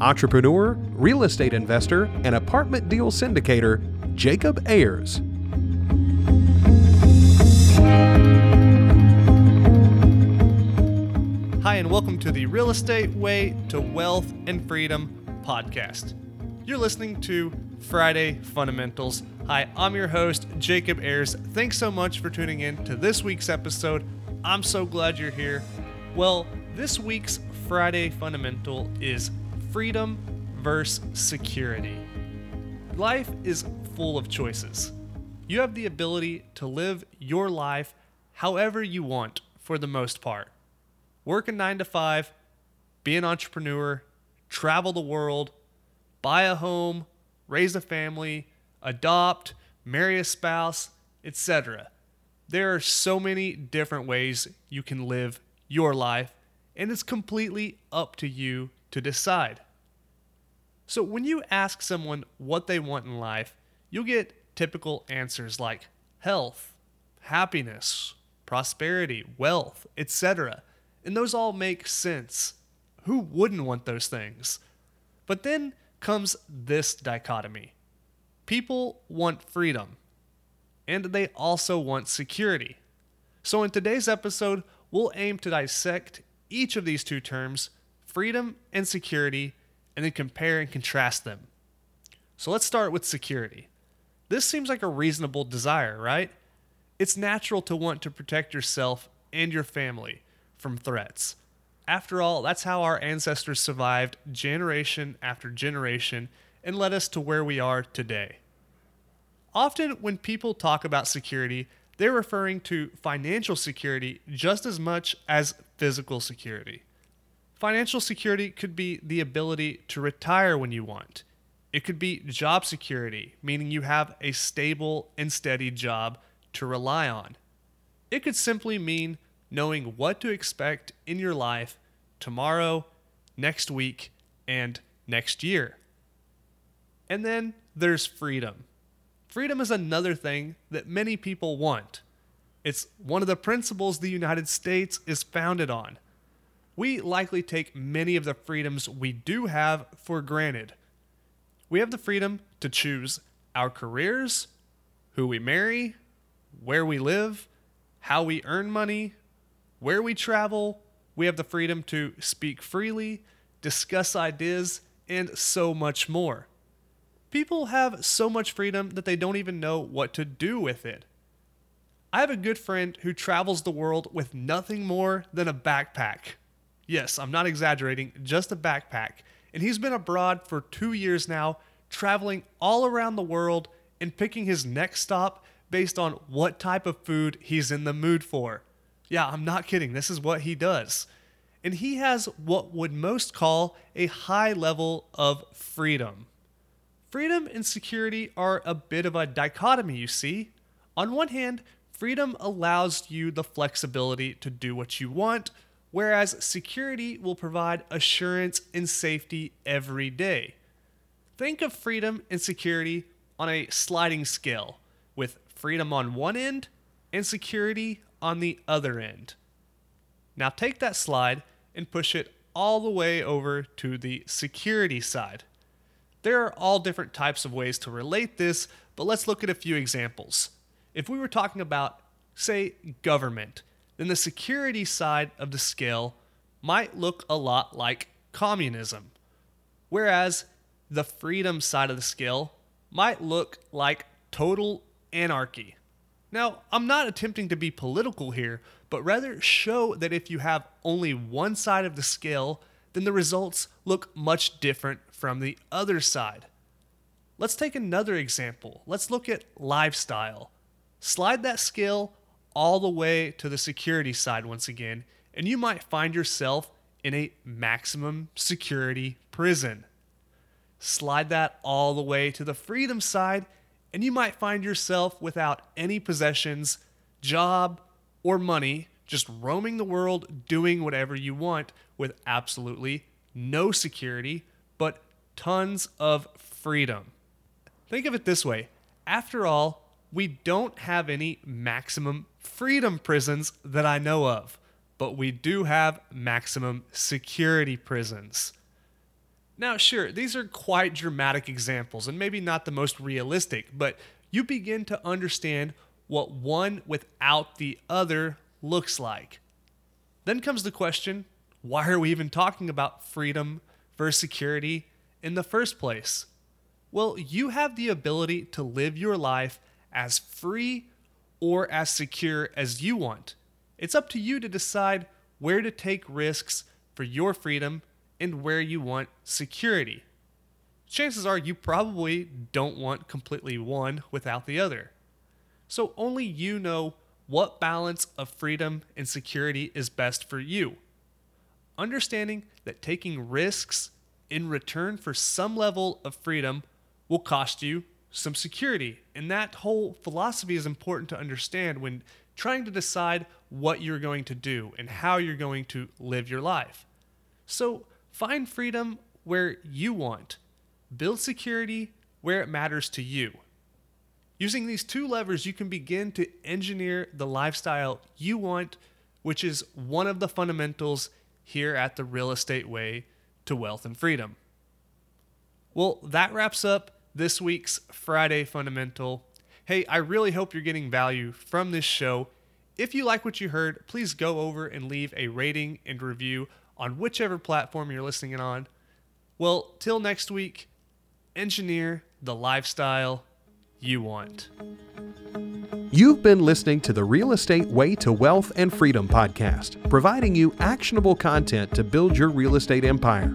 entrepreneur, real estate investor, and apartment deal syndicator, Jacob Ayers. Hi, and welcome to the Real Estate Way to Wealth and Freedom podcast. You're listening to Friday Fundamentals. Hi, I'm your host, Jacob Ayers. Thanks so much for tuning in to this week's episode. I'm so glad you're here. Well, this week's Friday Fundamental is freedom versus security. Life is full of choices. You have the ability to live your life however you want for the most part work a nine to five, be an entrepreneur, travel the world, buy a home, raise a family, adopt, marry a spouse, etc. There are so many different ways you can live your life, and it's completely up to you to decide. So, when you ask someone what they want in life, you'll get typical answers like health, happiness, prosperity, wealth, etc. And those all make sense. Who wouldn't want those things? But then comes this dichotomy people want freedom, and they also want security. So, in today's episode, we'll aim to dissect each of these two terms, freedom and security, and then compare and contrast them. So, let's start with security. This seems like a reasonable desire, right? It's natural to want to protect yourself and your family from threats. After all, that's how our ancestors survived generation after generation and led us to where we are today. Often, when people talk about security, they're referring to financial security just as much as physical security. Financial security could be the ability to retire when you want. It could be job security, meaning you have a stable and steady job to rely on. It could simply mean knowing what to expect in your life tomorrow, next week, and next year. And then there's freedom. Freedom is another thing that many people want. It's one of the principles the United States is founded on. We likely take many of the freedoms we do have for granted. We have the freedom to choose our careers, who we marry, where we live, how we earn money, where we travel, we have the freedom to speak freely, discuss ideas, and so much more. People have so much freedom that they don't even know what to do with it. I have a good friend who travels the world with nothing more than a backpack. Yes, I'm not exaggerating, just a backpack. And he's been abroad for two years now, traveling all around the world and picking his next stop based on what type of food he's in the mood for. Yeah, I'm not kidding. This is what he does. And he has what would most call a high level of freedom. Freedom and security are a bit of a dichotomy, you see. On one hand, freedom allows you the flexibility to do what you want, whereas security will provide assurance and safety every day. Think of freedom and security on a sliding scale, with freedom on one end and security on the other end. Now take that slide and push it all the way over to the security side. There are all different types of ways to relate this, but let's look at a few examples. If we were talking about, say, government, then the security side of the scale might look a lot like communism, whereas the freedom side of the scale might look like total anarchy. Now, I'm not attempting to be political here, but rather show that if you have only one side of the scale, then the results look much different from the other side. Let's take another example. Let's look at lifestyle. Slide that scale all the way to the security side once again, and you might find yourself in a maximum security prison. slide that all the way to the freedom side, and you might find yourself without any possessions, job, or money, just roaming the world doing whatever you want with absolutely no security, but tons of freedom. Think of it this way after all, we don't have any maximum freedom prisons that I know of, but we do have maximum security prisons. Now, sure, these are quite dramatic examples and maybe not the most realistic, but you begin to understand what one without the other looks like. Then comes the question why are we even talking about freedom versus security in the first place? Well, you have the ability to live your life as free or as secure as you want. It's up to you to decide where to take risks for your freedom and where you want security. Chances are you probably don't want completely one without the other. So only you know what balance of freedom and security is best for you. Understanding that taking risks in return for some level of freedom will cost you some security. And that whole philosophy is important to understand when trying to decide what you're going to do and how you're going to live your life. So find freedom where you want, build security where it matters to you. Using these two levers, you can begin to engineer the lifestyle you want, which is one of the fundamentals here at the Real Estate Way to Wealth and Freedom. Well, that wraps up this week's Friday Fundamental. Hey, I really hope you're getting value from this show. If you like what you heard, please go over and leave a rating and review on whichever platform you're listening on. Well, till next week, engineer the lifestyle you want. You've been listening to the Real Estate Way to Wealth and Freedom podcast, providing you actionable content to build your real estate empire.